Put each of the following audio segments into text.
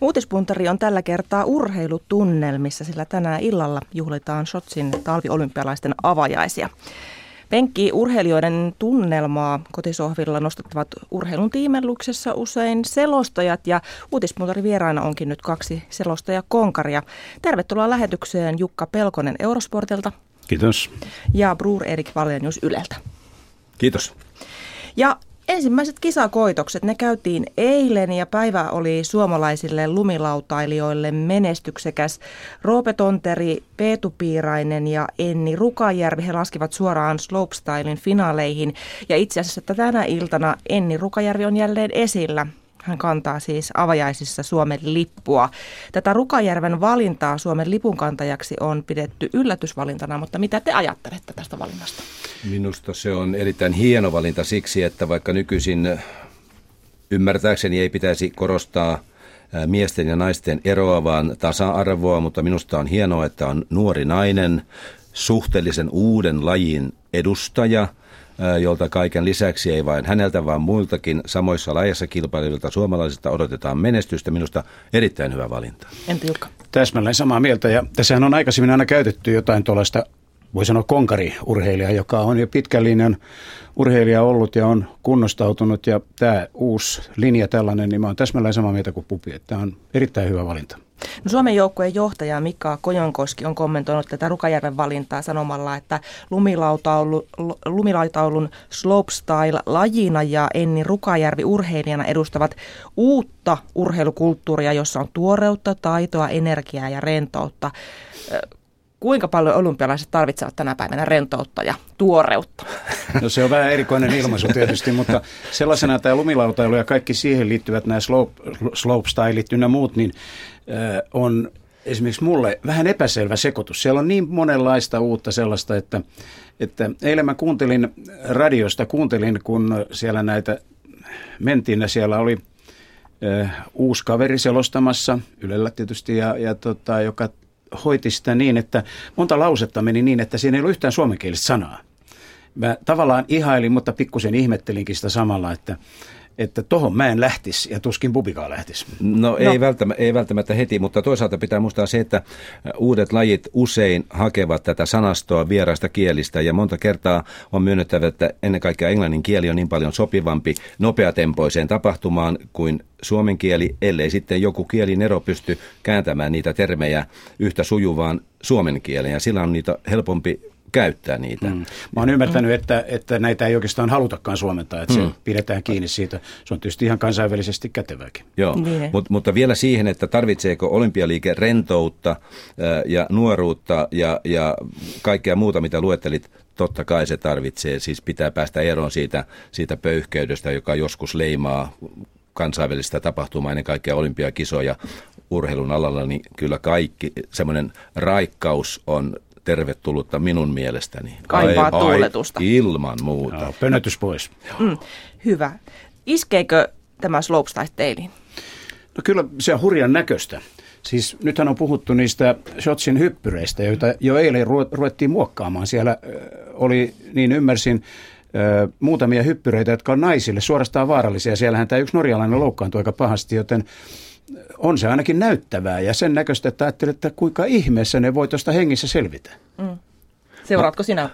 Uutispuntari on tällä kertaa urheilutunnelmissa, sillä tänään illalla juhlitaan Shotsin talviolympialaisten avajaisia. Penkki urheilijoiden tunnelmaa kotisohvilla nostattavat urheilun tiimelluksessa usein selostajat ja uutispuntarin vieraana onkin nyt kaksi selostaja konkaria. Tervetuloa lähetykseen Jukka Pelkonen Eurosportilta. Kiitos. Ja Bruur Erik Valenius Yleltä. Kiitos. Ja Ensimmäiset kisakoitokset, ne käytiin eilen ja päivä oli suomalaisille lumilautailijoille menestyksekäs. Roope Tonteri, Peetu Piirainen ja Enni Rukajärvi, he laskivat suoraan slopestylein finaaleihin. Ja itse asiassa tänä iltana Enni Rukajärvi on jälleen esillä. Hän kantaa siis avajaisissa Suomen lippua. Tätä Rukajärven valintaa Suomen lipunkantajaksi on pidetty yllätysvalintana, mutta mitä te ajattelette tästä valinnasta? Minusta se on erittäin hieno valinta siksi, että vaikka nykyisin ymmärtääkseni ei pitäisi korostaa miesten ja naisten eroa, vaan tasa-arvoa, mutta minusta on hienoa, että on nuori nainen, suhteellisen uuden lajin edustaja – jolta kaiken lisäksi ei vain häneltä, vaan muiltakin samoissa lajissa kilpailijoilta suomalaisilta odotetaan menestystä. Minusta erittäin hyvä valinta. Entä Jukka? Täsmälleen samaa mieltä ja tässähän on aikaisemmin aina käytetty jotain tuollaista voi sanoa konkariurheilija, joka on jo pitkän linjan urheilija ollut ja on kunnostautunut. Ja tämä uusi linja tällainen, niin mä oon täsmälleen samaa mieltä kuin Pupi, että tämä on erittäin hyvä valinta. No Suomen joukkueen johtaja Mika Kojonkoski on kommentoinut tätä Rukajärven valintaa sanomalla, että lumilautaulu, lumilautaulun slopestyle-lajina ja Enni Rukajärvi urheilijana edustavat uutta urheilukulttuuria, jossa on tuoreutta, taitoa, energiaa ja rentoutta kuinka paljon olympialaiset tarvitsevat tänä päivänä rentoutta ja tuoreutta? No se on vähän erikoinen ilmaisu tietysti, mutta sellaisena tämä lumilautailu ja kaikki siihen liittyvät nämä slope, slopestylit ynnä muut, niin äh, on esimerkiksi mulle vähän epäselvä sekoitus. Siellä on niin monenlaista uutta sellaista, että, että eilen mä kuuntelin radiosta, kuuntelin kun siellä näitä mentiin ja siellä oli äh, uusi kaveri selostamassa, Ylellä tietysti, ja, ja tota, joka hoiti sitä niin, että monta lausetta meni niin, että siinä ei ollut yhtään suomenkielistä sanaa. Mä tavallaan ihailin, mutta pikkusen ihmettelinkin sitä samalla, että että tohon mä en lähtisi ja tuskin pubikaa lähtisi. No, no. Ei, välttämättä, ei välttämättä heti, mutta toisaalta pitää muistaa se, että uudet lajit usein hakevat tätä sanastoa vieraista kielistä ja monta kertaa on myönnettävä, että ennen kaikkea englannin kieli on niin paljon sopivampi nopeatempoiseen tapahtumaan kuin suomen kieli, ellei sitten joku kielin ero pysty kääntämään niitä termejä yhtä sujuvaan suomen kieleen ja sillä on niitä helpompi käyttää niitä. Mm. Mä oon ymmärtänyt, että, että näitä ei oikeastaan halutakaan suomentaa, että mm. se pidetään kiinni siitä. Se on tietysti ihan kansainvälisesti kätevääkin. Joo, niin. Mut, mutta vielä siihen, että tarvitseeko olympialiike rentoutta ja nuoruutta ja, ja kaikkea muuta, mitä luettelit, totta kai se tarvitsee. Siis pitää päästä eroon siitä, siitä pöyhkeydestä, joka joskus leimaa kansainvälistä tapahtumaa, ennen kaikkea olympiakisoja urheilun alalla, niin kyllä kaikki semmoinen raikkaus on tervetullutta minun mielestäni. Kaipaa ai, tuuletusta. Ai, ilman muuta. Joo, pönötys pois. Mm, hyvä. Iskeekö tämä slopestyle teiliin? No kyllä se on hurjan näköistä. Siis nythän on puhuttu niistä Shotsin hyppyreistä, joita jo eilen ruvettiin muokkaamaan. Siellä oli, niin ymmärsin, muutamia hyppyreitä, jotka on naisille suorastaan vaarallisia. Siellähän tämä yksi norjalainen loukkaantui aika pahasti, joten on se ainakin näyttävää ja sen näköistä, että ajattelet, että kuinka ihmeessä ne voi tuosta hengissä selvitä. Mm. Seuraatko sinä,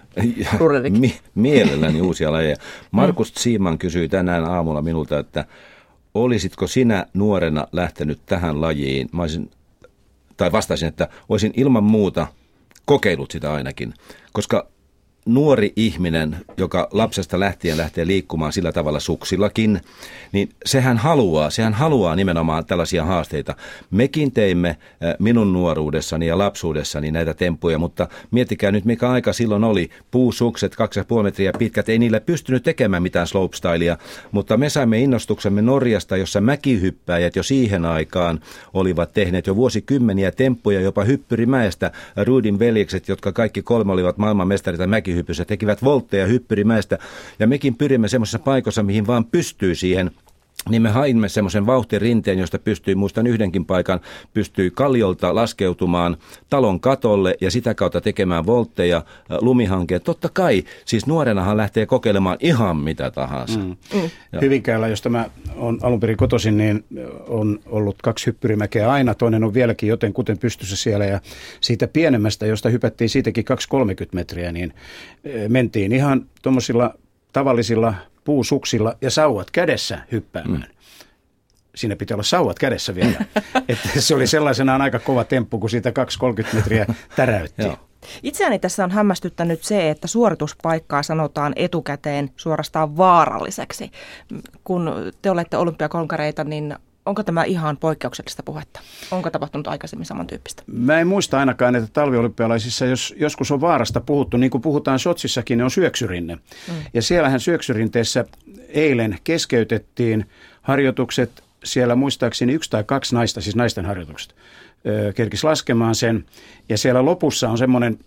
Mi- mielelläni uusia lajeja. Markus. Siiman kysyi tänään aamulla minulta, että olisitko sinä nuorena lähtenyt tähän lajiin? Mä olisin, tai vastasin, että olisin ilman muuta kokeillut sitä ainakin, koska nuori ihminen, joka lapsesta lähtien lähtee liikkumaan sillä tavalla suksillakin, niin sehän haluaa, sehän haluaa nimenomaan tällaisia haasteita. Mekin teimme minun nuoruudessani ja lapsuudessani näitä temppuja, mutta miettikää nyt mikä aika silloin oli. Puusukset, 2,5 metriä pitkät, ei niille pystynyt tekemään mitään slopestylea, mutta me saimme innostuksemme Norjasta, jossa mäkihyppäjät jo siihen aikaan olivat tehneet jo vuosikymmeniä temppuja, jopa hyppyrimäestä. Rudin veljekset, jotka kaikki kolme olivat maailmanmestarita mäki mäkihypyssä, tekivät voltteja hyppyrimäistä ja mekin pyrimme semmoisessa paikassa, mihin vaan pystyy siihen niin me haimme semmoisen vauhtirinteen, josta pystyi, muistan yhdenkin paikan, pystyi kaljolta laskeutumaan talon katolle ja sitä kautta tekemään voltteja, äh, lumihankkeet. Totta kai, siis nuorenahan lähtee kokeilemaan ihan mitä tahansa. Mm. Mm. Hyvinkäällä, josta mä on alun perin kotoisin, niin on ollut kaksi hyppyrimäkeä aina. Toinen on vieläkin joten kuten pystyssä siellä ja siitä pienemmästä, josta hypättiin siitäkin 2-30 metriä, niin äh, mentiin ihan tuommoisilla tavallisilla puusuksilla ja sauvat kädessä hyppäämään. Mm. Siinä pitää olla sauvat kädessä vielä. että se oli sellaisenaan aika kova temppu, kun siitä 2-30 metriä täräytti. Itseäni tässä on hämmästyttänyt se, että suorituspaikkaa sanotaan etukäteen suorastaan vaaralliseksi. Kun te olette olympiakonkareita, niin onko tämä ihan poikkeuksellista puhetta? Onko tapahtunut aikaisemmin samantyyppistä? Mä en muista ainakaan, että talviolympialaisissa, jos joskus on vaarasta puhuttu, niin kuin puhutaan Sotsissakin, niin on syöksyrinne. Mm. Ja siellähän syöksyrinteessä eilen keskeytettiin harjoitukset, siellä muistaakseni yksi tai kaksi naista, siis naisten harjoitukset, kerkis laskemaan sen. Ja siellä lopussa on semmoinen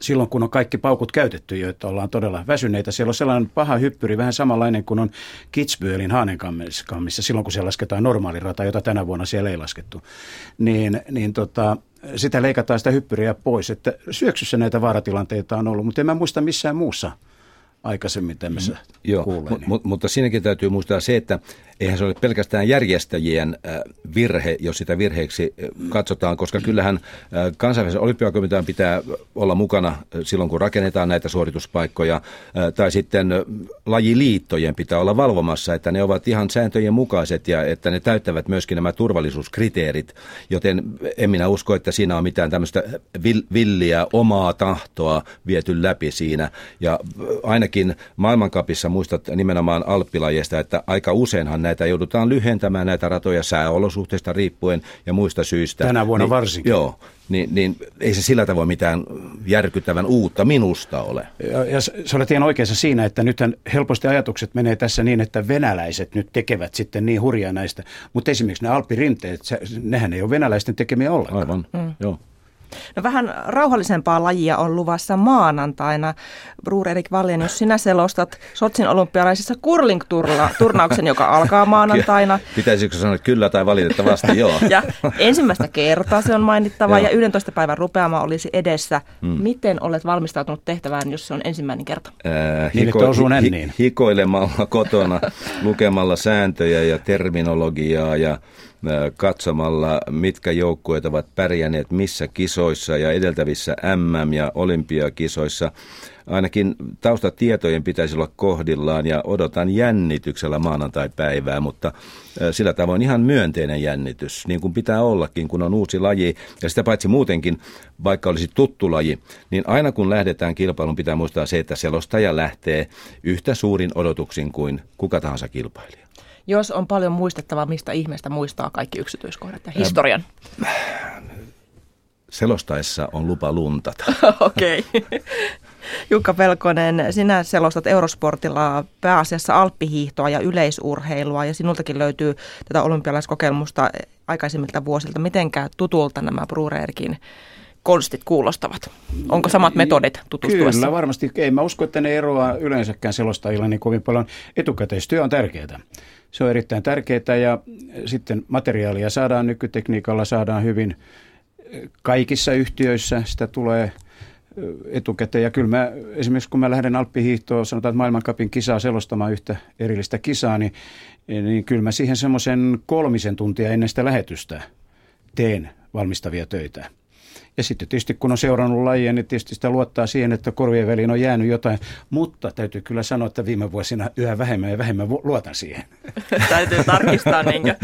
silloin kun on kaikki paukut käytetty, joita ollaan todella väsyneitä. Siellä on sellainen paha hyppyri, vähän samanlainen kuin on Kitzbühelin Haanenkammissa, silloin kun siellä lasketaan normaali rata, jota tänä vuonna siellä ei laskettu. Niin, niin tota, sitä leikataan sitä hyppyriä pois. Että syöksyssä näitä vaaratilanteita on ollut, mutta en mä muista missään muussa aikaisemmin tämmöisessä mm, Joo, kuulee. Niin. mutta siinäkin täytyy muistaa se, että eihän se ole pelkästään järjestäjien virhe, jos sitä virheeksi katsotaan, koska kyllähän kansainvälisen olympiakomitean pitää olla mukana silloin, kun rakennetaan näitä suorituspaikkoja, tai sitten lajiliittojen pitää olla valvomassa, että ne ovat ihan sääntöjen mukaiset ja että ne täyttävät myöskin nämä turvallisuuskriteerit, joten en minä usko, että siinä on mitään tämmöistä villiä omaa tahtoa viety läpi siinä, ja ainakin maailmankapissa muistat nimenomaan alppilajesta, että aika useinhan näitä joudutaan lyhentämään näitä ratoja sääolosuhteista riippuen ja muista syistä. Tänä vuonna niin, varsinkin. Joo, niin, niin ei se sillä tavoin mitään järkyttävän uutta minusta ole. Ja, ja sä olet ihan oikeassa siinä, että nythän helposti ajatukset menee tässä niin, että venäläiset nyt tekevät sitten niin hurjaa näistä. Mutta esimerkiksi ne alppirinteet, nehän ei ole venäläisten tekemiä ollenkaan. Aivan, mm. joo. No vähän rauhallisempaa lajia on luvassa maanantaina. Bruur Erik Valjen, jos sinä selostat Sotsin olympialaisissa curling-turnauksen, joka alkaa maanantaina. Pitäisikö sanoa kyllä tai valitettavasti, joo. ja ensimmäistä kertaa se on mainittava ja 11 päivän rupeama olisi edessä. Hmm. Miten olet valmistautunut tehtävään, jos se on ensimmäinen kerta? Äh, hiko- hi- hi- hikoilemalla kotona, lukemalla sääntöjä ja terminologiaa ja katsomalla, mitkä joukkueet ovat pärjänneet missä kisoissa ja edeltävissä MM- ja olympiakisoissa. Ainakin taustatietojen pitäisi olla kohdillaan ja odotan jännityksellä maanantai-päivää, mutta sillä tavoin ihan myönteinen jännitys, niin kuin pitää ollakin, kun on uusi laji. Ja sitä paitsi muutenkin, vaikka olisi tuttu laji, niin aina kun lähdetään kilpailuun, pitää muistaa se, että selostaja lähtee yhtä suurin odotuksin kuin kuka tahansa kilpailija jos on paljon muistettavaa, mistä ihmeestä muistaa kaikki yksityiskohdat ja historian? Selostaessa on lupa luntata. Okei. okay. Jukka Pelkonen, sinä selostat Eurosportilla pääasiassa alppihiihtoa ja yleisurheilua ja sinultakin löytyy tätä olympialaiskokemusta aikaisemmilta vuosilta. Mitenkä tutulta nämä Brureerkin konstit kuulostavat? Onko samat metodit tutustuessa? Kyllä, varmasti. Ei mä usko, että ne eroaa yleensäkään selostajilla niin kovin paljon. Etukäteistyö on tärkeää. Se on erittäin tärkeää ja sitten materiaalia saadaan nykytekniikalla, saadaan hyvin kaikissa yhtiöissä. Sitä tulee etukäteen. Ja kyllä mä, esimerkiksi kun mä lähden Alppihiihtoon, sanotaan, että maailmankapin kisaa selostamaan yhtä erillistä kisaa, niin, niin kyllä mä siihen semmoisen kolmisen tuntia ennen sitä lähetystä teen valmistavia töitä. Ja sitten tietysti kun on seurannut lajia, niin tietysti sitä luottaa siihen, että korvien väliin on jäänyt jotain. Mutta täytyy kyllä sanoa, että viime vuosina yhä vähemmän ja vähemmän luotan siihen. täytyy tarkistaa, niinkö?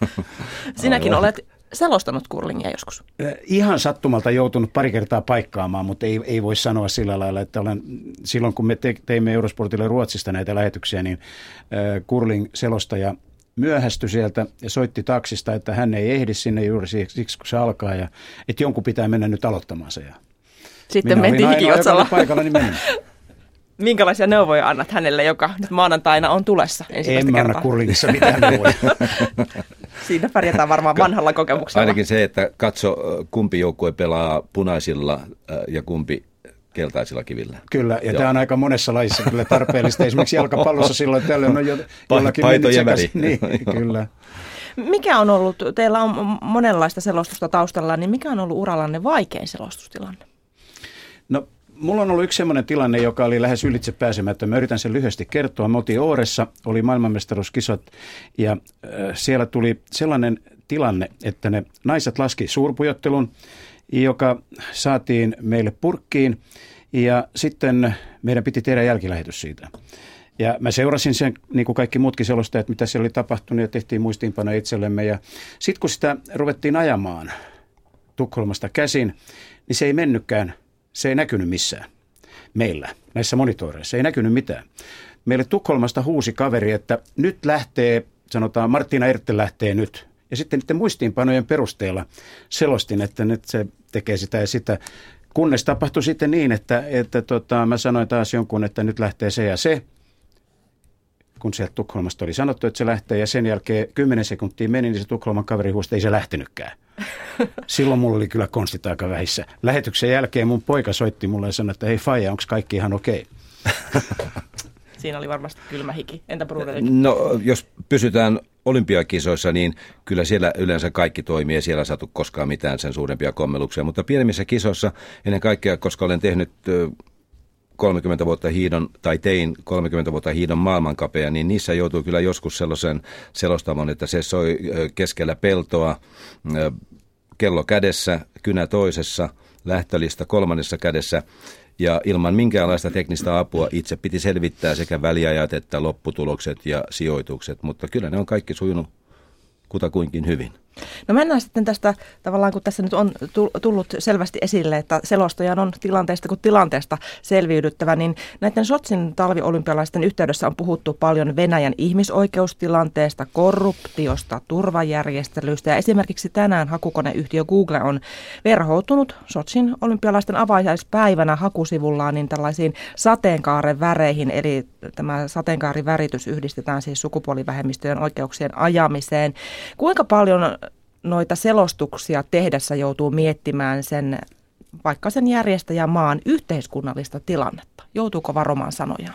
Sinäkin olet selostanut kurlingia joskus? Ihan sattumalta joutunut pari kertaa paikkaamaan, mutta ei, ei voi sanoa sillä lailla, että olen, silloin kun me te, teimme Eurosportille Ruotsista näitä lähetyksiä, niin äh, kurling selostaja myöhästyi sieltä ja soitti taksista, että hän ei ehdi sinne juuri siksi, kun se alkaa ja että jonkun pitää mennä nyt aloittamaan se. Ja Sitten mentiin hikiotsalla. paikalla, niin menin. Minkälaisia neuvoja annat hänelle, joka nyt maanantaina on tulessa ensimmäistä En mä anna kurlingissa mitään neuvoja. Siinä pärjätään varmaan vanhalla kokemuksella. Ainakin se, että katso kumpi joukkue pelaa punaisilla ja kumpi keltaisilla kivillä. Kyllä, ja Joo. tämä on aika monessa lajissa kyllä tarpeellista. Esimerkiksi jalkapallossa silloin tällöin on jo, jollakin Paito ja väri. Niin, kyllä. Mikä on ollut, teillä on monenlaista selostusta taustalla, niin mikä on ollut urallanne vaikein selostustilanne? No mulla on ollut yksi sellainen tilanne, joka oli lähes ylitse pääsemättä. Mä yritän sen lyhyesti kertoa. Me oltiin Ooressa, oli maailmanmestaruuskisat ja äh, siellä tuli sellainen tilanne, että ne naiset laski suurpujottelun, joka saatiin meille purkkiin ja sitten meidän piti tehdä jälkilähetys siitä. Ja mä seurasin sen, niin kuin kaikki muutkin selostajat, mitä siellä oli tapahtunut ja tehtiin muistiinpano itsellemme. Ja sitten kun sitä ruvettiin ajamaan Tukholmasta käsin, niin se ei mennytkään, se ei näkynyt missään meillä, näissä monitoreissa, ei näkynyt mitään. Meille Tukholmasta huusi kaveri, että nyt lähtee, sanotaan Martina Ertte lähtee nyt. Ja sitten niiden muistiinpanojen perusteella selostin, että nyt se tekee sitä ja sitä. Kunnes tapahtui sitten niin, että, että tota, mä sanoin taas jonkun, että nyt lähtee se ja se kun sieltä Tukholmasta oli sanottu, että se lähtee ja sen jälkeen 10 sekuntia meni, niin se Tukholman kaveri huusti, ei se lähtenytkään. Silloin mulla oli kyllä konstit aika vähissä. Lähetyksen jälkeen mun poika soitti mulle ja sanoi, että hei Faija, onko kaikki ihan okei? Okay? Siinä oli varmasti kylmä hiki. Entä No, jos pysytään olympiakisoissa, niin kyllä siellä yleensä kaikki toimii ja siellä saatu koskaan mitään sen suurempia kommeluksia. Mutta pienemmissä kisoissa ennen kaikkea, koska olen tehnyt 30 vuotta hiidon, tai tein 30 vuotta hiidon maailmankapea, niin niissä joutuu kyllä joskus sellaisen selostamon, että se soi keskellä peltoa, kello kädessä, kynä toisessa, lähtölistä kolmannessa kädessä, ja ilman minkäänlaista teknistä apua itse piti selvittää sekä väliajat että lopputulokset ja sijoitukset, mutta kyllä ne on kaikki sujunut kutakuinkin hyvin. No mennään sitten tästä tavallaan, kun tässä nyt on tullut selvästi esille, että selostajan on tilanteesta kuin tilanteesta selviydyttävä, niin näiden Sotsin talviolympialaisten yhteydessä on puhuttu paljon Venäjän ihmisoikeustilanteesta, korruptiosta, turvajärjestelyistä ja esimerkiksi tänään hakukoneyhtiö Google on verhoutunut Sotsin olympialaisten avajaispäivänä hakusivullaan niin tällaisiin sateenkaaren väreihin, eli tämä sateenkaariväritys yhdistetään siis sukupuolivähemmistöjen oikeuksien ajamiseen. Kuinka paljon noita selostuksia tehdessä joutuu miettimään sen vaikka sen järjestäjämaan yhteiskunnallista tilannetta? Joutuuko varomaan sanoja?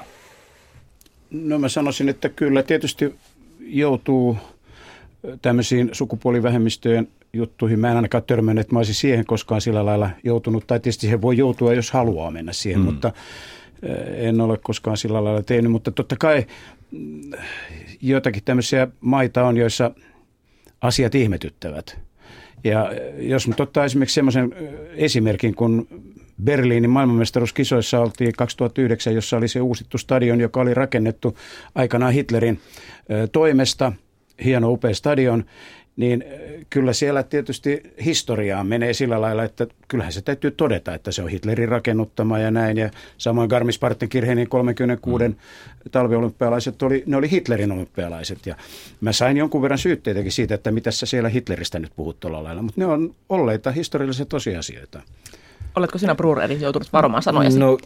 No mä sanoisin, että kyllä tietysti joutuu tämmöisiin sukupuolivähemmistöjen juttuihin. Mä en ainakaan törmännyt, että mä olisin siihen koskaan sillä lailla joutunut. Tai tietysti siihen voi joutua, jos haluaa mennä siihen, mm. mutta en ole koskaan sillä lailla tehnyt. Mutta totta kai mm, joitakin tämmöisiä maita on, joissa – asiat ihmetyttävät. Ja jos nyt ottaa esimerkiksi semmoisen esimerkin, kun Berliinin maailmanmestaruuskisoissa oltiin 2009, jossa oli se uusittu stadion, joka oli rakennettu aikanaan Hitlerin toimesta, hieno upea stadion, niin kyllä siellä tietysti historiaan menee sillä lailla, että kyllähän se täytyy todeta, että se on Hitlerin rakennuttama ja näin. Ja samoin Garmisch-Partenkirchenin 36 mm. talviolympialaiset oli, ne oli Hitlerin olympialaiset. Ja mä sain jonkun verran syytteitäkin siitä, että mitä sä siellä Hitleristä nyt puhut tuolla lailla. Mutta ne on olleita historiallisia tosiasioita. Oletko sinä, Brureri, joutunut varomaan sanoja? No,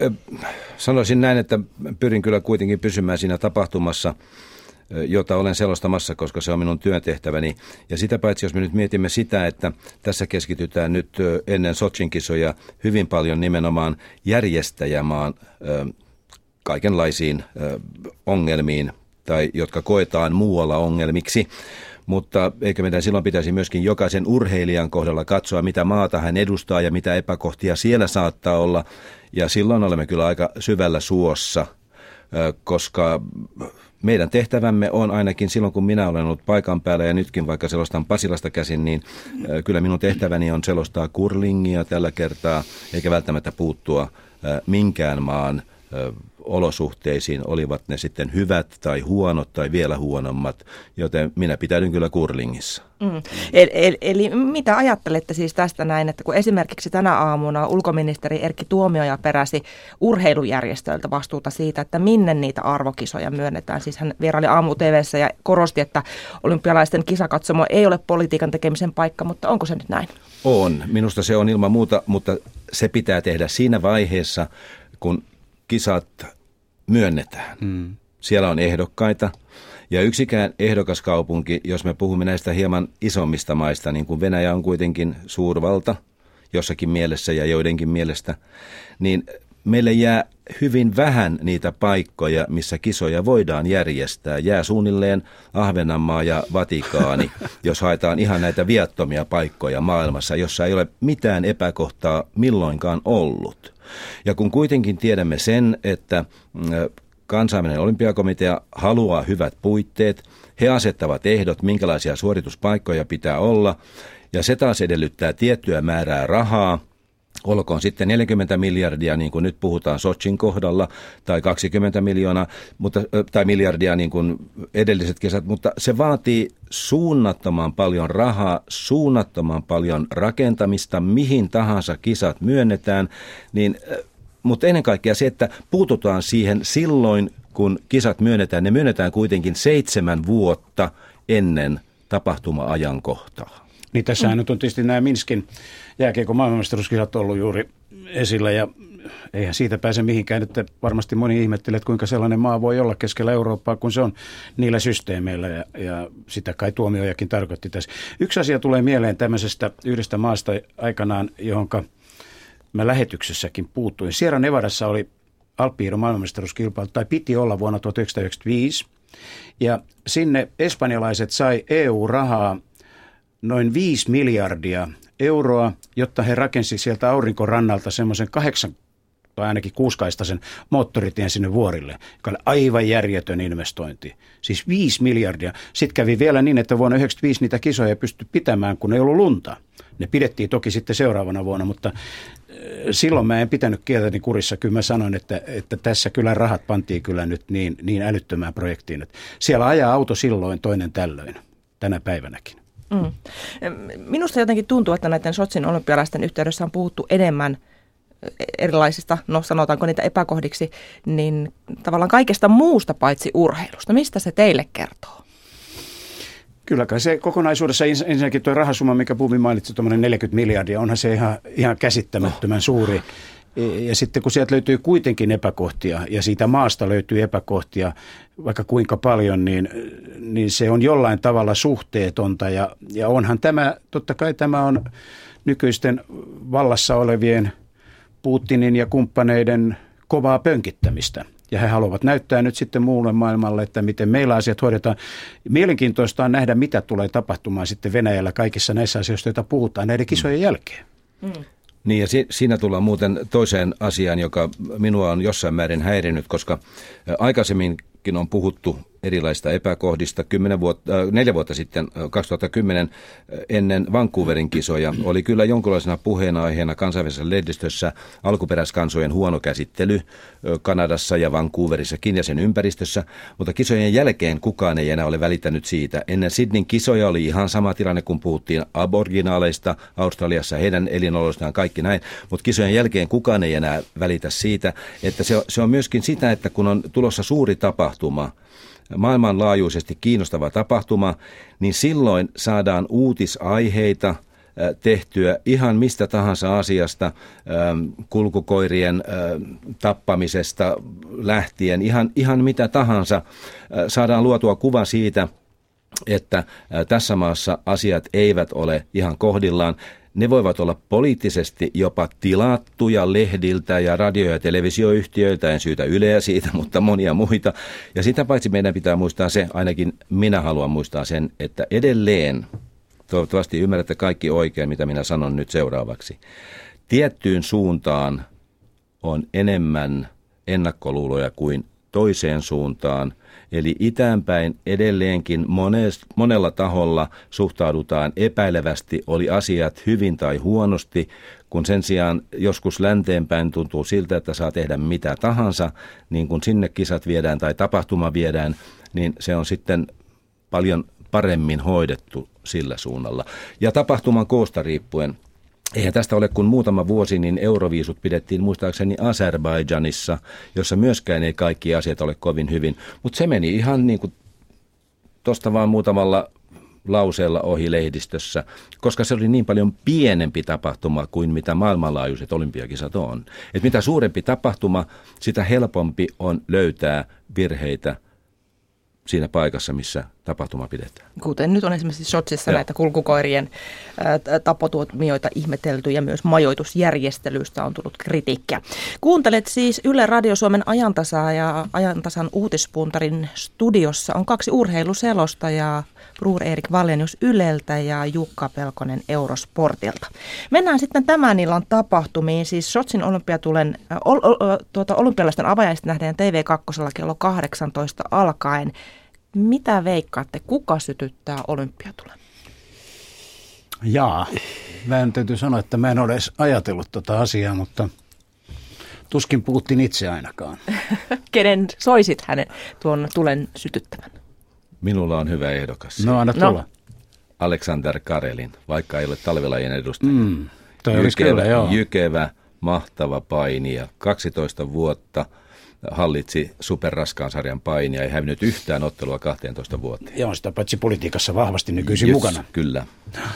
sanoisin näin, että pyrin kyllä kuitenkin pysymään siinä tapahtumassa – jota olen selostamassa, koska se on minun työtehtäväni. Ja sitä paitsi, jos me nyt mietimme sitä, että tässä keskitytään nyt ennen Sochin kisoja hyvin paljon nimenomaan järjestäjämaan kaikenlaisiin ongelmiin, tai jotka koetaan muualla ongelmiksi, mutta eikö meidän silloin pitäisi myöskin jokaisen urheilijan kohdalla katsoa, mitä maata hän edustaa ja mitä epäkohtia siellä saattaa olla. Ja silloin olemme kyllä aika syvällä suossa, koska meidän tehtävämme on ainakin silloin, kun minä olen ollut paikan päällä ja nytkin vaikka selostan Pasilasta käsin, niin kyllä minun tehtäväni on selostaa kurlingia tällä kertaa, eikä välttämättä puuttua minkään maan olosuhteisiin, olivat ne sitten hyvät tai huonot tai vielä huonommat, joten minä pitäydyn kyllä kurlingissa. Mm. Eli, eli, eli mitä ajattelette siis tästä näin, että kun esimerkiksi tänä aamuna ulkoministeri Erkki Tuomioja peräsi urheilujärjestöiltä vastuuta siitä, että minne niitä arvokisoja myönnetään. Siis hän vieraili aamu TVssä ja korosti, että olympialaisten kisakatsomo ei ole politiikan tekemisen paikka, mutta onko se nyt näin? On. Minusta se on ilman muuta, mutta se pitää tehdä siinä vaiheessa, kun kisat myönnetään. Mm. Siellä on ehdokkaita. Ja yksikään ehdokaskaupunki, jos me puhumme näistä hieman isommista maista, niin kuin Venäjä on kuitenkin suurvalta jossakin mielessä ja joidenkin mielestä, niin meille jää hyvin vähän niitä paikkoja, missä kisoja voidaan järjestää. Jää suunnilleen Ahvenanmaa ja Vatikaani, jos haetaan ihan näitä viattomia paikkoja maailmassa, jossa ei ole mitään epäkohtaa milloinkaan ollut. Ja kun kuitenkin tiedämme sen, että mm, kansainvälinen olympiakomitea haluaa hyvät puitteet, he asettavat ehdot, minkälaisia suorituspaikkoja pitää olla, ja se taas edellyttää tiettyä määrää rahaa, olkoon sitten 40 miljardia, niin kuin nyt puhutaan Sochin kohdalla, tai 20 miljoonaa, mutta, tai miljardia niin kuin edelliset kesät, mutta se vaatii suunnattoman paljon rahaa, suunnattoman paljon rakentamista, mihin tahansa kisat myönnetään, niin, mutta ennen kaikkea se, että puututaan siihen silloin, kun kisat myönnetään, ne myönnetään kuitenkin seitsemän vuotta ennen tapahtuma-ajankohtaa. Niin tässä mm. nyt on tietysti nämä Minskin jääkiekon maailmanmestaruuskisat ollut juuri esillä ja eihän siitä pääse mihinkään, että varmasti moni ihmettelee, että kuinka sellainen maa voi olla keskellä Eurooppaa, kun se on niillä systeemeillä ja, ja sitä kai tuomiojakin tarkoitti tässä. Yksi asia tulee mieleen tämmöisestä yhdestä maasta aikanaan, johonka mä lähetyksessäkin puuttuin. Sierra Nevadassa oli Alpiiro maailmanmestaruuskilpailu, tai piti olla vuonna 1995, ja sinne espanjalaiset sai EU-rahaa noin 5 miljardia euroa, jotta he rakensivat sieltä aurinkorannalta semmoisen kahdeksan tai ainakin kuuskaistaisen moottoritien sinne vuorille, joka oli aivan järjetön investointi. Siis 5 miljardia. Sitten kävi vielä niin, että vuonna 1995 niitä kisoja ei pysty pitämään, kun ei ollut lunta. Ne pidettiin toki sitten seuraavana vuonna, mutta äh, silloin mä en pitänyt kieltäni kurissa. Kyllä mä sanoin, että, että tässä kyllä rahat pantiin kyllä nyt niin, niin älyttömään projektiin. Että siellä ajaa auto silloin toinen tällöin, tänä päivänäkin. Mm. Minusta jotenkin tuntuu, että näiden Sotsin olympialaisten yhteydessä on puhuttu enemmän erilaisista, no sanotaanko niitä epäkohdiksi, niin tavallaan kaikesta muusta paitsi urheilusta. Mistä se teille kertoo? Kyllä kai se kokonaisuudessa ensinnäkin tuo rahasumma, mikä Puumi mainitsi, tuommoinen 40 miljardia, onhan se ihan, ihan käsittämättömän suuri. Ja sitten kun sieltä löytyy kuitenkin epäkohtia ja siitä maasta löytyy epäkohtia vaikka kuinka paljon, niin, niin se on jollain tavalla suhteetonta. Ja, ja onhan tämä, totta kai tämä on nykyisten vallassa olevien Putinin ja kumppaneiden kovaa pönkittämistä. Ja he haluavat näyttää nyt sitten muulle maailmalle, että miten meillä asiat hoidetaan. Mielenkiintoista on nähdä, mitä tulee tapahtumaan sitten Venäjällä kaikissa näissä asioissa, joita puhutaan näiden kisojen jälkeen. Mm. Niin ja si- siinä tullaan muuten toiseen asiaan, joka minua on jossain määrin häirinyt, koska aikaisemminkin on puhuttu erilaista epäkohdista. Kymmenen vuotta, äh, neljä vuotta sitten, 2010, äh, äh, ennen Vancouverin kisoja, oli kyllä jonkinlaisena puheenaiheena kansainvälisessä lehdistössä alkuperäiskansojen huono käsittely Kanadassa ja Vancouverissakin ja sen ympäristössä, mutta kisojen jälkeen kukaan ei enää ole välittänyt siitä. Ennen Sydneyn kisoja oli ihan sama tilanne, kun puhuttiin aboriginaaleista Australiassa, heidän elinoloistaan kaikki näin, mutta kisojen jälkeen kukaan ei enää välitä siitä, että se, se on myöskin sitä, että kun on tulossa suuri tapahtuma, maailmanlaajuisesti kiinnostava tapahtuma, niin silloin saadaan uutisaiheita äh, tehtyä ihan mistä tahansa asiasta, ähm, kulkukoirien äh, tappamisesta lähtien, ihan, ihan mitä tahansa. Äh, saadaan luotua kuva siitä, että tässä maassa asiat eivät ole ihan kohdillaan. Ne voivat olla poliittisesti jopa tilattuja lehdiltä ja radio- ja televisioyhtiöiltä, en syytä Yleä siitä, mutta monia muita. Ja sitä paitsi meidän pitää muistaa se, ainakin minä haluan muistaa sen, että edelleen, toivottavasti ymmärrätte kaikki oikein, mitä minä sanon nyt seuraavaksi, tiettyyn suuntaan on enemmän ennakkoluuloja kuin toiseen suuntaan – Eli itäänpäin edelleenkin monest, monella taholla suhtaudutaan epäilevästi, oli asiat hyvin tai huonosti, kun sen sijaan joskus länteenpäin tuntuu siltä, että saa tehdä mitä tahansa, niin kun sinne kisat viedään tai tapahtuma viedään, niin se on sitten paljon paremmin hoidettu sillä suunnalla. Ja tapahtuman koosta riippuen Eihän tästä ole kuin muutama vuosi, niin euroviisut pidettiin muistaakseni Azerbaidžanissa, jossa myöskään ei kaikki asiat ole kovin hyvin. Mutta se meni ihan niin kuin tuosta vaan muutamalla lauseella ohi lehdistössä, koska se oli niin paljon pienempi tapahtuma kuin mitä maailmanlaajuiset olympiakisat on. Et mitä suurempi tapahtuma, sitä helpompi on löytää virheitä siinä paikassa, missä tapahtuma pidetään. Kuten nyt on esimerkiksi Sotsissa näitä kulkukoirien tapotuomioita ihmetelty ja myös majoitusjärjestelyistä on tullut kritiikkiä. Kuuntelet siis Yle Radio Suomen ajantasaa ja ajantasan uutispuntarin studiossa on kaksi urheiluselostajaa, Bruur Erik Valjenius Yleltä ja Jukka Pelkonen Eurosportilta. Mennään sitten tämän illan tapahtumiin, siis Sotsin olympiatulen, ol, ol, tuota, olympialaisten avajaiset nähdään TV2 kello 18 alkaen. Mitä veikkaatte, kuka sytyttää olympiatulen? Jaa, mä en täytyy sanoa, että mä en ole edes ajatellut tuota asiaa, mutta tuskin Putin itse ainakaan. Kenen soisit hänen tuon tulen sytyttävän? Minulla on hyvä ehdokas. No anna tulla. No. Alexander Karelin, vaikka ei ole talvilajien edustaja. Mm, toi jykevä, kyllä, joo. jykevä, mahtava painija, 12 vuotta – hallitsi superraskaan sarjan painia, ei hävinnyt yhtään ottelua 12 vuoteen. Ja on sitä paitsi politiikassa vahvasti nykyisin Just, mukana. Kyllä.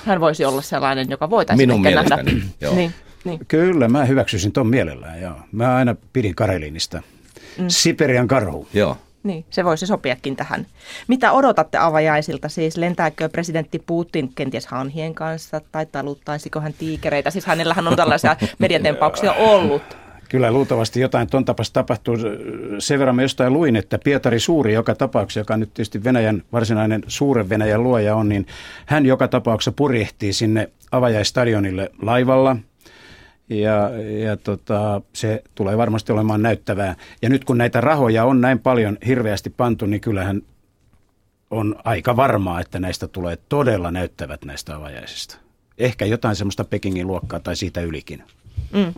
Hän voisi olla sellainen, joka voitaisiin Minun ehkä nähdä. Joo. niin, niin. Kyllä, mä hyväksyisin ton mielellään, joo. Mä aina pidin Karelinista. Mm. Siperian karhu. Joo. Niin, se voisi sopiakin tähän. Mitä odotatte avajaisilta? Siis lentääkö presidentti Putin kenties hanhien kanssa tai taluttaisiko hän tiikereitä? Siis hänellähän on tällaisia mediatempauksia ollut. Kyllä luultavasti jotain ton tapas tapahtuu. Sen verran mä jostain luin, että Pietari Suuri joka tapauksessa, joka nyt tietysti Venäjän varsinainen suuren Venäjän luoja on, niin hän joka tapauksessa purjehtii sinne avajaistadionille laivalla – ja, ja tota, se tulee varmasti olemaan näyttävää. Ja nyt kun näitä rahoja on näin paljon hirveästi pantu, niin kyllähän on aika varmaa, että näistä tulee todella näyttävät näistä avajaisista. Ehkä jotain semmoista Pekingin luokkaa tai siitä ylikin. Mm.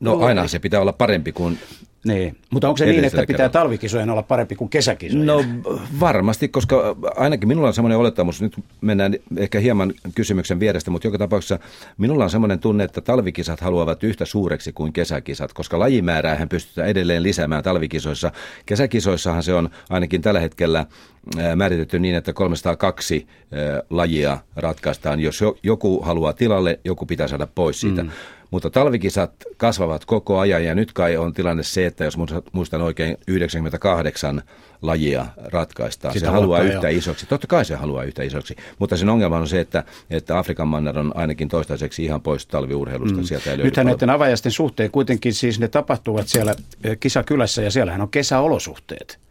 No aina se pitää olla parempi kuin niin, mutta onko se niin, että pitää talvikisojen olla parempi kuin kesäkisojen? No varmasti, koska ainakin minulla on semmoinen olettamus, nyt mennään ehkä hieman kysymyksen vierestä, mutta joka tapauksessa minulla on semmoinen tunne, että talvikisat haluavat yhtä suureksi kuin kesäkisat, koska lajimääräähän pystytään edelleen lisäämään talvikisoissa. Kesäkisoissahan se on ainakin tällä hetkellä määritetty niin, että 302 lajia ratkaistaan. Jos joku haluaa tilalle, joku pitää saada pois siitä. Mm. Mutta talvikisat kasvavat koko ajan ja nyt kai on tilanne se, että jos muistan oikein 98 lajia ratkaistaan. Sitä se haluaa yhtä jo. isoksi. Totta kai se haluaa yhtä isoksi, mutta sen ongelma on se, että, että Afrikan manner on ainakin toistaiseksi ihan pois talviurheilusta. Mm. Sieltä ei Nythän näiden avajaisten suhteen kuitenkin siis ne tapahtuvat siellä eh, kisakylässä ja siellähän on kesäolosuhteet.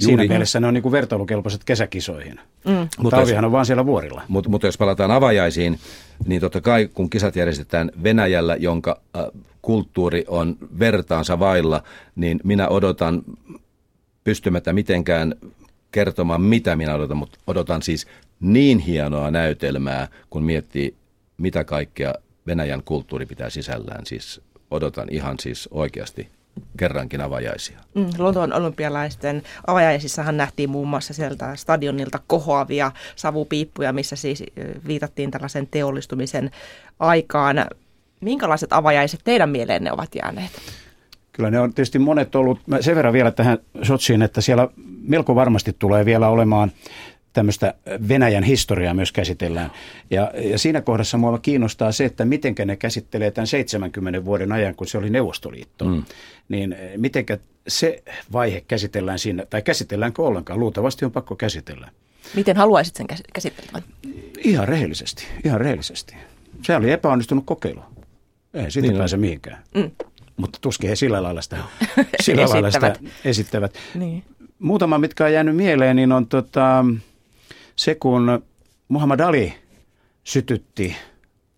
Siinä Juuri. mielessä ne on niin kuin vertailukelpoiset kesäkisoihin. Mm. Mutta Talvihan on vaan siellä vuorilla. Mutta, mutta jos palataan avajaisiin, niin totta kai kun kisat järjestetään Venäjällä, jonka äh, kulttuuri on vertaansa vailla, niin minä odotan pystymättä mitenkään kertomaan, mitä minä odotan, mutta odotan siis niin hienoa näytelmää, kun miettii, mitä kaikkea Venäjän kulttuuri pitää sisällään. Siis odotan ihan siis oikeasti kerrankin avajaisia. Mm, Lontoon olympialaisten avajaisissahan nähtiin muun muassa sieltä stadionilta kohoavia savupiippuja, missä siis viitattiin tällaisen teollistumisen aikaan. Minkälaiset avajaiset teidän mieleenne ovat jääneet? Kyllä ne on tietysti monet ollut, sen verran vielä tähän Sotsiin, että siellä melko varmasti tulee vielä olemaan tämmöistä Venäjän historiaa myös käsitellään. Ja, ja siinä kohdassa mua kiinnostaa se, että miten ne käsittelee tämän 70 vuoden ajan, kun se oli Neuvostoliitto. Mm. Niin eh, miten se vaihe käsitellään siinä, tai käsitelläänkö ollenkaan? Luultavasti on pakko käsitellä. Miten haluaisit sen käsitellä? Ihan rehellisesti, ihan rehellisesti. Se oli epäonnistunut kokeilu. Ei siitä niin pääse on. mihinkään. Mm. Mutta tuskin he sillä lailla sitä, sillä lailla sitä esittävät. Niin. Muutama, mitkä on jäänyt mieleen, niin on tota, se, kun Muhammad Ali sytytti,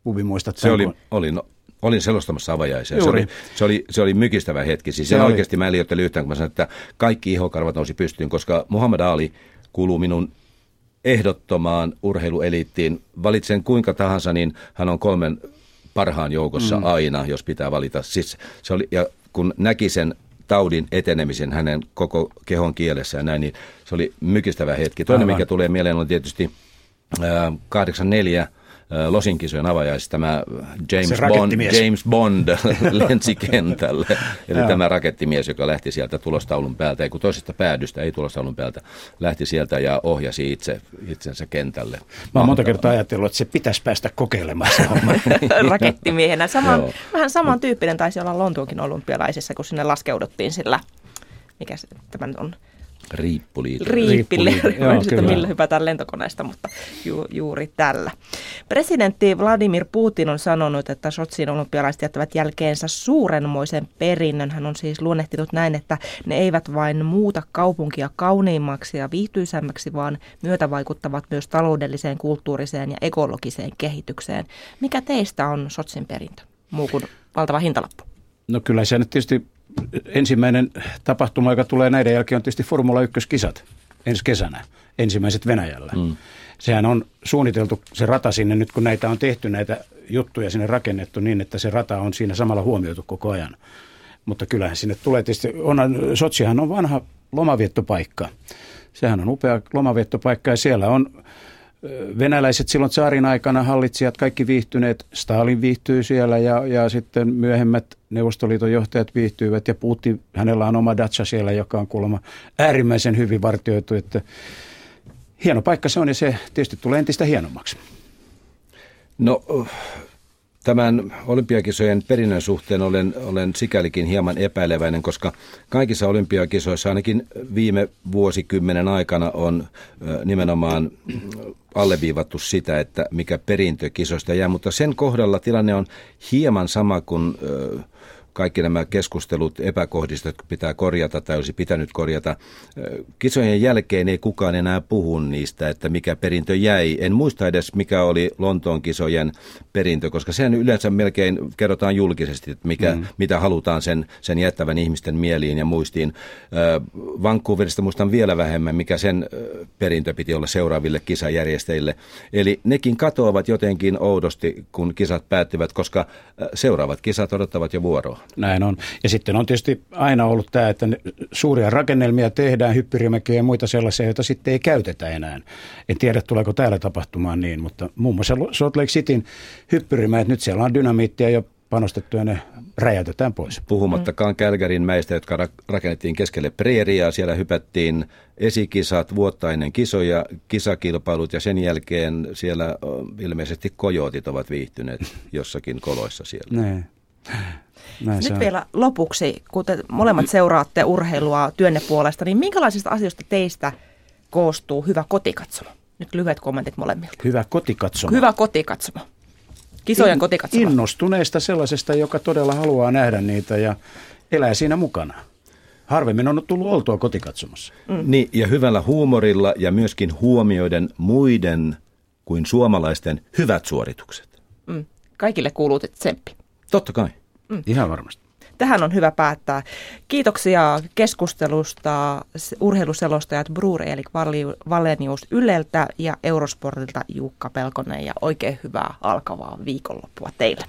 Ubi muistat Se oli, oli no, Olin selostamassa avajaisia. Se oli, se, oli, se oli mykistävä hetki. Siis se oikeasti mä en liioittele yhtään, kun mä sanoin, että kaikki ihokarvat nousi pystyyn, koska Muhammad Ali kuuluu minun ehdottomaan urheilueliittiin. Valitsen kuinka tahansa, niin hän on kolmen parhaan joukossa mm. aina, jos pitää valita. Siis se oli, ja kun näki sen taudin etenemisen hänen koko kehon kielessä ja näin, niin se oli mykistävä hetki. Toinen, Aivan. mikä tulee mieleen, on tietysti äh, 84 Losin kisojen avajaisissa tämä James Bond, James Bond lensi kentälle. Eli tämä rakettimies, joka lähti sieltä tulostaulun päältä, ei kun toisesta päädystä, ei tulostaulun päältä, lähti sieltä ja ohjasi itse itsensä kentälle. Mä oon monta kertaa ajatellut, että se pitäisi päästä kokeilemaan se Rakettimiehenä. Sama, vähän samantyyppinen taisi olla Lontuunkin olympialaisissa, kun sinne laskeuduttiin sillä, mikä se, tämä on, Riippuliike. Riippiliike. Joo, sitten kyllä. millä hypätään lentokoneesta, mutta ju, juuri tällä. Presidentti Vladimir Putin on sanonut, että Sotsin olympialaiset jättävät jälkeensä suurenmoisen perinnön. Hän on siis luonnehtinut näin, että ne eivät vain muuta kaupunkia kauniimmaksi ja viihtyisämmäksi, vaan myötävaikuttavat myös taloudelliseen, kulttuuriseen ja ekologiseen kehitykseen. Mikä teistä on Sotsin perintö, muu kuin valtava hintalappu? No kyllä se nyt tietysti ensimmäinen tapahtuma, joka tulee näiden jälkeen, on tietysti Formula 1-kisat ensi kesänä, ensimmäiset Venäjällä. Mm. Sehän on suunniteltu se rata sinne nyt, kun näitä on tehty, näitä juttuja sinne rakennettu niin, että se rata on siinä samalla huomioitu koko ajan. Mutta kyllähän sinne tulee tietysti, onhan, Sotsihan on vanha lomaviettopaikka. Sehän on upea lomaviettopaikka ja siellä on venäläiset silloin tsaarin aikana hallitsijat kaikki viihtyneet. Stalin viihtyy siellä ja, ja sitten myöhemmät Neuvostoliiton johtajat viihtyivät ja Putin, hänellä on oma dacha siellä, joka on kuulemma äärimmäisen hyvin vartioitu, että hieno paikka se on ja se tietysti tulee entistä hienommaksi. No tämän olympiakisojen perinnön suhteen olen, olen sikälikin hieman epäileväinen, koska kaikissa olympiakisoissa ainakin viime vuosikymmenen aikana on nimenomaan alleviivattu sitä, että mikä perintö kisoista jää, mutta sen kohdalla tilanne on hieman sama kuin kaikki nämä keskustelut epäkohdista jotka pitää korjata tai olisi pitänyt korjata. Kisojen jälkeen ei kukaan enää puhu niistä, että mikä perintö jäi. En muista edes, mikä oli Lontoon kisojen perintö, koska sen yleensä melkein kerrotaan julkisesti, että mikä, mm. mitä halutaan sen, sen jättävän ihmisten mieliin ja muistiin. Vancouverista muistan vielä vähemmän, mikä sen perintö piti olla seuraaville kisajärjestäjille. Eli nekin katoavat jotenkin oudosti, kun kisat päättyvät, koska seuraavat kisat odottavat jo vuoroa. Näin on. Ja sitten on tietysti aina ollut tämä, että suuria rakennelmia tehdään, hyppyrimäkiä ja muita sellaisia, joita sitten ei käytetä enää. En tiedä, tuleeko täällä tapahtumaan niin, mutta muun muassa Salt Lake Cityn hyppyrimäet, nyt siellä on dynamiittia jo panostettu ja ne räjäytetään pois. Puhumattakaan Kälkärin mäistä, jotka ra- rakennettiin keskelle preeriaa. Siellä hypättiin esikisat, vuotta ennen kisoja, kisakilpailut ja sen jälkeen siellä ilmeisesti kojotit ovat viihtyneet jossakin koloissa siellä. Näin. Se Nyt on. vielä lopuksi, kun te molemmat seuraatte urheilua työnne puolesta, niin minkälaisista asioista teistä koostuu hyvä kotikatsomo? Nyt lyhyet kommentit molemmilta. Hyvä kotikatsomo. Hyvä kotikatsomo. Kisojen In- kotikatsomo. Innostuneesta sellaisesta, joka todella haluaa nähdä niitä ja elää siinä mukana. Harvemmin on tullut oltua kotikatsomassa. Mm. Niin, ja hyvällä huumorilla ja myöskin huomioiden muiden kuin suomalaisten hyvät suoritukset. Mm. Kaikille kuuluu tsemppi. Totta kai. Mm. Ihan varmasti. Tähän on hyvä päättää. Kiitoksia keskustelusta urheiluselostajat Bruur Elik Valenius Yleltä ja Eurosportilta Jukka Pelkonen ja oikein hyvää alkavaa viikonloppua teille.